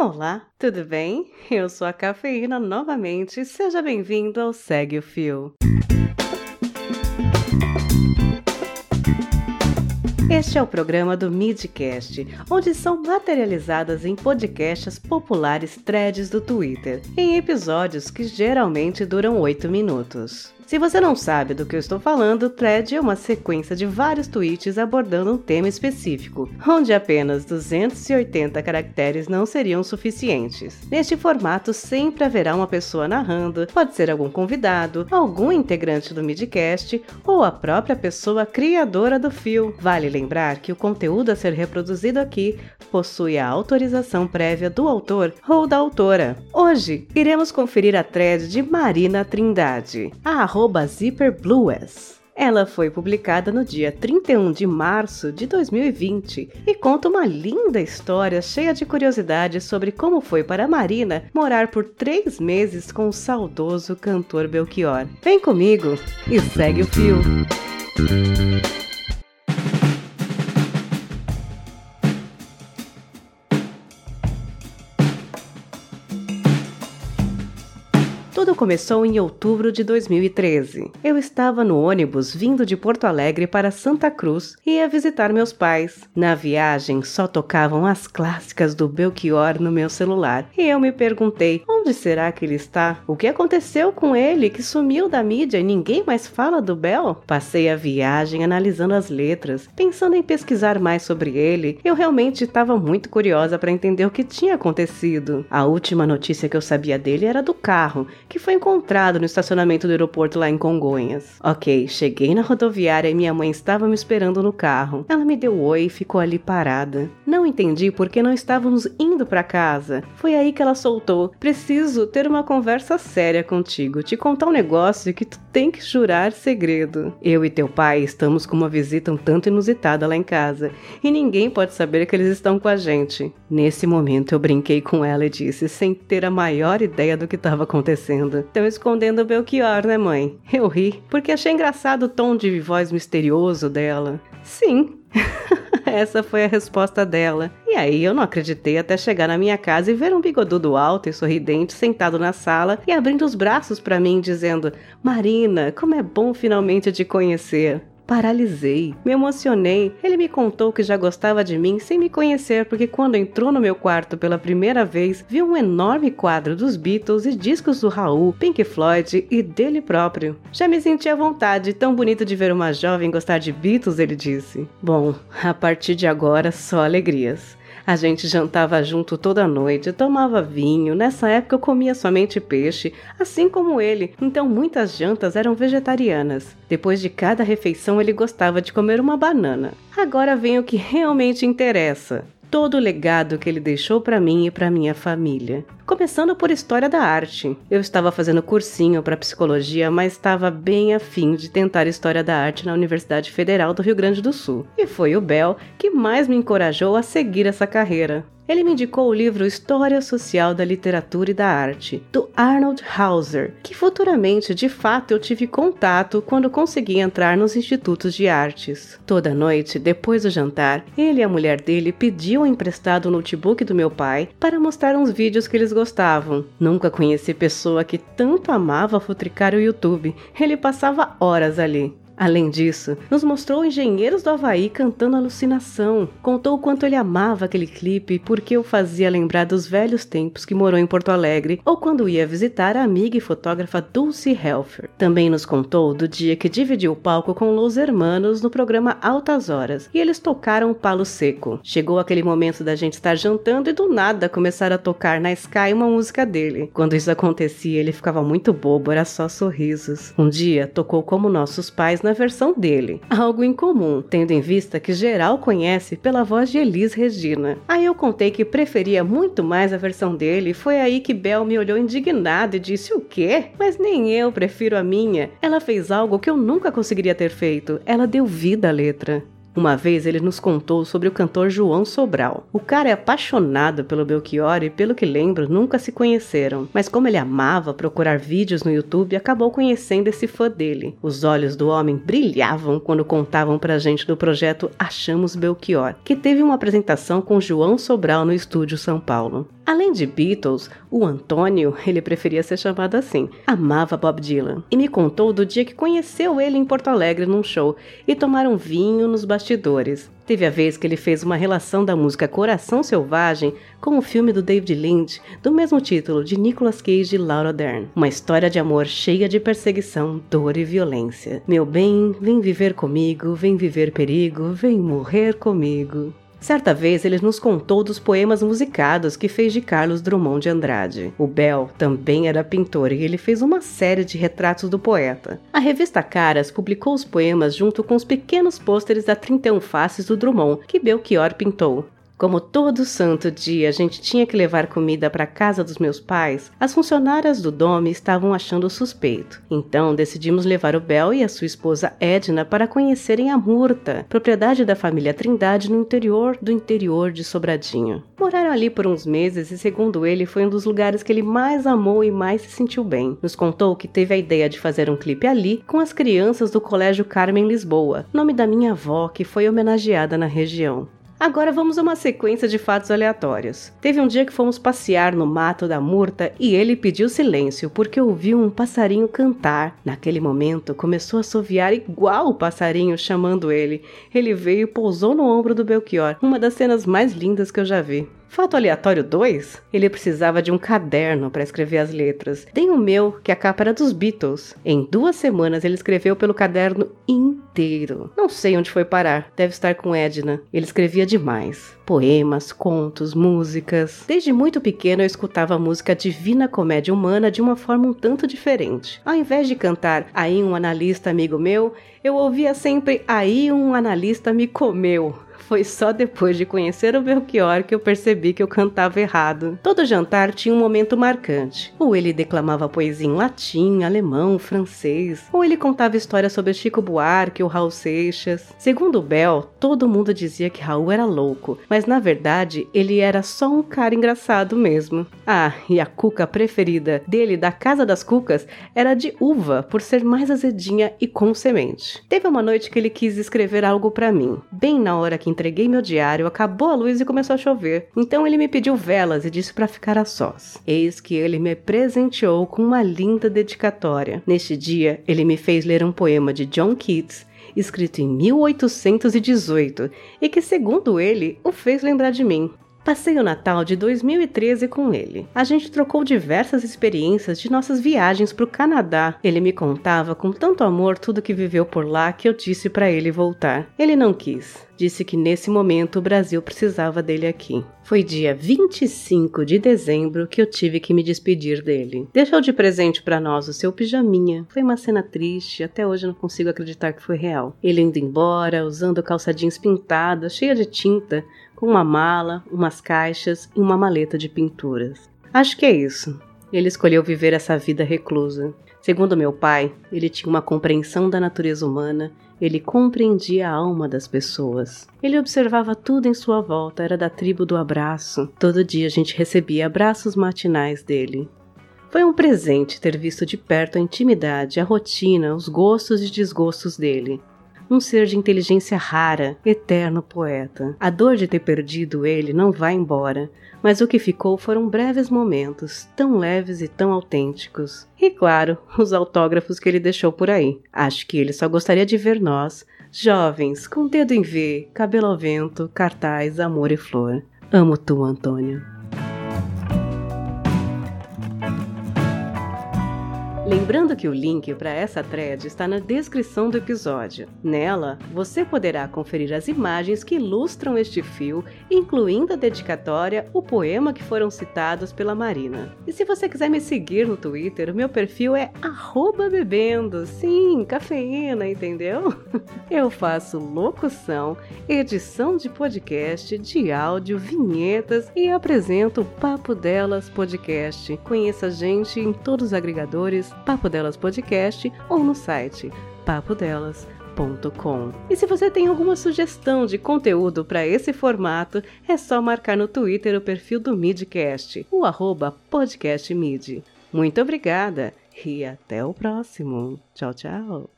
Olá, tudo bem? Eu sou a Cafeína novamente. Seja bem-vindo ao Segue o Fio. Este é o programa do Midcast, onde são materializadas em podcasts populares threads do Twitter, em episódios que geralmente duram 8 minutos. Se você não sabe do que eu estou falando, thread é uma sequência de vários tweets abordando um tema específico, onde apenas 280 caracteres não seriam suficientes. Neste formato sempre haverá uma pessoa narrando, pode ser algum convidado, algum integrante do Midcast ou a própria pessoa criadora do fio. Vale lembrar que o conteúdo a ser reproduzido aqui possui a autorização prévia do autor ou da autora. Hoje iremos conferir a thread de Marina Trindade, a zipperblues. Ela foi publicada no dia 31 de março de 2020 e conta uma linda história cheia de curiosidades sobre como foi para Marina morar por três meses com o saudoso cantor Belchior. Vem comigo e segue o fio. Tudo começou em outubro de 2013. Eu estava no ônibus vindo de Porto Alegre para Santa Cruz e ia visitar meus pais. Na viagem só tocavam as clássicas do Belchior no meu celular e eu me perguntei: onde será que ele está? O que aconteceu com ele que sumiu da mídia e ninguém mais fala do Bel? Passei a viagem analisando as letras, pensando em pesquisar mais sobre ele. Eu realmente estava muito curiosa para entender o que tinha acontecido. A última notícia que eu sabia dele era do carro que foi encontrado no estacionamento do aeroporto lá em Congonhas. Ok, cheguei na rodoviária e minha mãe estava me esperando no carro. Ela me deu oi e ficou ali parada. Não entendi por que não estávamos indo para casa. Foi aí que ela soltou: Preciso ter uma conversa séria contigo, te contar um negócio que tu tem que jurar segredo. Eu e teu pai estamos com uma visita um tanto inusitada lá em casa e ninguém pode saber que eles estão com a gente. Nesse momento eu brinquei com ela e disse, sem ter a maior ideia do que estava acontecendo fazendo? Estão escondendo o Belchior, né, mãe? Eu ri, porque achei engraçado o tom de voz misterioso dela. Sim. Essa foi a resposta dela. E aí eu não acreditei até chegar na minha casa e ver um bigodudo alto e sorridente sentado na sala e abrindo os braços para mim, dizendo: Marina, como é bom finalmente te conhecer. Paralisei, me emocionei. Ele me contou que já gostava de mim sem me conhecer, porque quando entrou no meu quarto pela primeira vez, viu um enorme quadro dos Beatles e discos do Raul, Pink Floyd e dele próprio. Já me senti à vontade, tão bonito de ver uma jovem gostar de Beatles, ele disse. Bom, a partir de agora, só alegrias. A gente jantava junto toda noite, tomava vinho. Nessa época eu comia somente peixe, assim como ele, então muitas jantas eram vegetarianas. Depois de cada refeição ele gostava de comer uma banana. Agora vem o que realmente interessa todo o legado que ele deixou para mim e para minha família. Começando por história da arte. Eu estava fazendo cursinho para psicologia, mas estava bem afim de tentar história da arte na Universidade Federal do Rio Grande do Sul. E foi o Bel que mais me encorajou a seguir essa carreira ele me indicou o livro História Social da Literatura e da Arte, do Arnold Hauser, que futuramente de fato eu tive contato quando consegui entrar nos institutos de artes. Toda noite, depois do jantar, ele e a mulher dele pediam emprestado o notebook do meu pai para mostrar uns vídeos que eles gostavam. Nunca conheci pessoa que tanto amava futricar o YouTube. Ele passava horas ali. Além disso, nos mostrou engenheiros do Havaí cantando Alucinação. Contou o quanto ele amava aquele clipe e por que o fazia lembrar dos velhos tempos que morou em Porto Alegre ou quando ia visitar a amiga e fotógrafa Dulce Helfer. Também nos contou do dia que dividiu o palco com Los Hermanos no programa Altas Horas e eles tocaram o palo seco. Chegou aquele momento da gente estar jantando e do nada começar a tocar na Sky uma música dele. Quando isso acontecia, ele ficava muito bobo, era só sorrisos. Um dia tocou como nossos pais na versão dele, algo incomum, tendo em vista que geral conhece pela voz de Elis Regina. Aí eu contei que preferia muito mais a versão dele e foi aí que Bel me olhou indignada e disse: O quê? Mas nem eu prefiro a minha. Ela fez algo que eu nunca conseguiria ter feito. Ela deu vida à letra. Uma vez ele nos contou sobre o cantor João Sobral. O cara é apaixonado pelo Belchior e, pelo que lembro, nunca se conheceram. Mas como ele amava procurar vídeos no YouTube, acabou conhecendo esse fã dele. Os olhos do homem brilhavam quando contavam pra gente do projeto Achamos Belchior, que teve uma apresentação com João Sobral no estúdio São Paulo. Além de Beatles, o Antônio, ele preferia ser chamado assim, amava Bob Dylan e me contou do dia que conheceu ele em Porto Alegre num show e tomaram vinho nos bastidores. Teve a vez que ele fez uma relação da música Coração Selvagem com o filme do David Lynch, do mesmo título, de Nicolas Cage e Laura Dern. Uma história de amor cheia de perseguição, dor e violência. Meu bem, vem viver comigo, vem viver perigo, vem morrer comigo. Certa vez ele nos contou dos poemas musicados que fez de Carlos Drummond de Andrade. O Bell também era pintor e ele fez uma série de retratos do poeta. A revista Caras publicou os poemas junto com os pequenos pôsteres da 31 Faces do Drummond que Belchior pintou. Como todo santo dia a gente tinha que levar comida para casa dos meus pais, as funcionárias do Dome estavam achando suspeito. Então decidimos levar o Bel e a sua esposa Edna para conhecerem a Murta, propriedade da família Trindade no interior do interior de Sobradinho. Moraram ali por uns meses e, segundo ele, foi um dos lugares que ele mais amou e mais se sentiu bem. Nos contou que teve a ideia de fazer um clipe ali com as crianças do Colégio Carmen Lisboa, nome da minha avó que foi homenageada na região. Agora vamos a uma sequência de fatos aleatórios. Teve um dia que fomos passear no mato da Murta e ele pediu silêncio porque ouviu um passarinho cantar. Naquele momento começou a assoviar igual o passarinho chamando ele. Ele veio e pousou no ombro do Belchior, uma das cenas mais lindas que eu já vi. Fato aleatório 2? Ele precisava de um caderno para escrever as letras. Tem o meu, que a capa era dos Beatles. Em duas semanas ele escreveu pelo caderno inteiro. Não sei onde foi parar, deve estar com Edna. Ele escrevia demais. Poemas, contos, músicas. Desde muito pequeno eu escutava a música Divina Comédia Humana de uma forma um tanto diferente. Ao invés de cantar Aí um analista amigo meu, eu ouvia sempre Aí um analista me comeu foi só depois de conhecer o Belchior que eu percebi que eu cantava errado. Todo jantar tinha um momento marcante. Ou ele declamava poesia em latim, alemão, francês, ou ele contava histórias sobre Chico Buarque ou Raul Seixas. Segundo Bel, todo mundo dizia que Raul era louco, mas na verdade ele era só um cara engraçado mesmo. Ah, e a cuca preferida dele da Casa das Cucas era de uva, por ser mais azedinha e com semente. Teve uma noite que ele quis escrever algo para mim, bem na hora que entreguei meu diário, acabou a luz e começou a chover. Então ele me pediu velas e disse para ficar a sós. Eis que ele me presenteou com uma linda dedicatória. Neste dia, ele me fez ler um poema de John Keats escrito em 1818 e que, segundo ele, o fez lembrar de mim. Passei o Natal de 2013 com ele. A gente trocou diversas experiências de nossas viagens para o Canadá. Ele me contava com tanto amor tudo que viveu por lá que eu disse para ele voltar. Ele não quis. Disse que nesse momento o Brasil precisava dele aqui. Foi dia 25 de dezembro que eu tive que me despedir dele. Deixou de presente para nós o seu pijaminha. Foi uma cena triste, até hoje não consigo acreditar que foi real. Ele indo embora, usando calça jeans pintada, cheia de tinta, com uma mala, umas caixas e uma maleta de pinturas. Acho que é isso. Ele escolheu viver essa vida reclusa. Segundo meu pai, ele tinha uma compreensão da natureza humana, ele compreendia a alma das pessoas. Ele observava tudo em sua volta, era da tribo do abraço. Todo dia a gente recebia abraços matinais dele. Foi um presente ter visto de perto a intimidade, a rotina, os gostos e desgostos dele um ser de inteligência rara, eterno poeta. A dor de ter perdido ele não vai embora, mas o que ficou foram breves momentos, tão leves e tão autênticos. E claro, os autógrafos que ele deixou por aí. Acho que ele só gostaria de ver nós, jovens, com dedo em V, cabelo ao vento, cartaz, amor e flor. Amo tu, Antônio. Lembrando que o link para essa thread está na descrição do episódio. Nela, você poderá conferir as imagens que ilustram este fio, incluindo a dedicatória, o poema que foram citados pela Marina. E se você quiser me seguir no Twitter, meu perfil é bebendo, sim, cafeína, entendeu? Eu faço locução, edição de podcast, de áudio, vinhetas e apresento o Papo Delas Podcast. Conheça a gente em todos os agregadores Papo Delas Podcast ou no site papodelas.com. E se você tem alguma sugestão de conteúdo para esse formato, é só marcar no Twitter o perfil do Midcast, o arroba podcastmid. Muito obrigada e até o próximo. Tchau, tchau.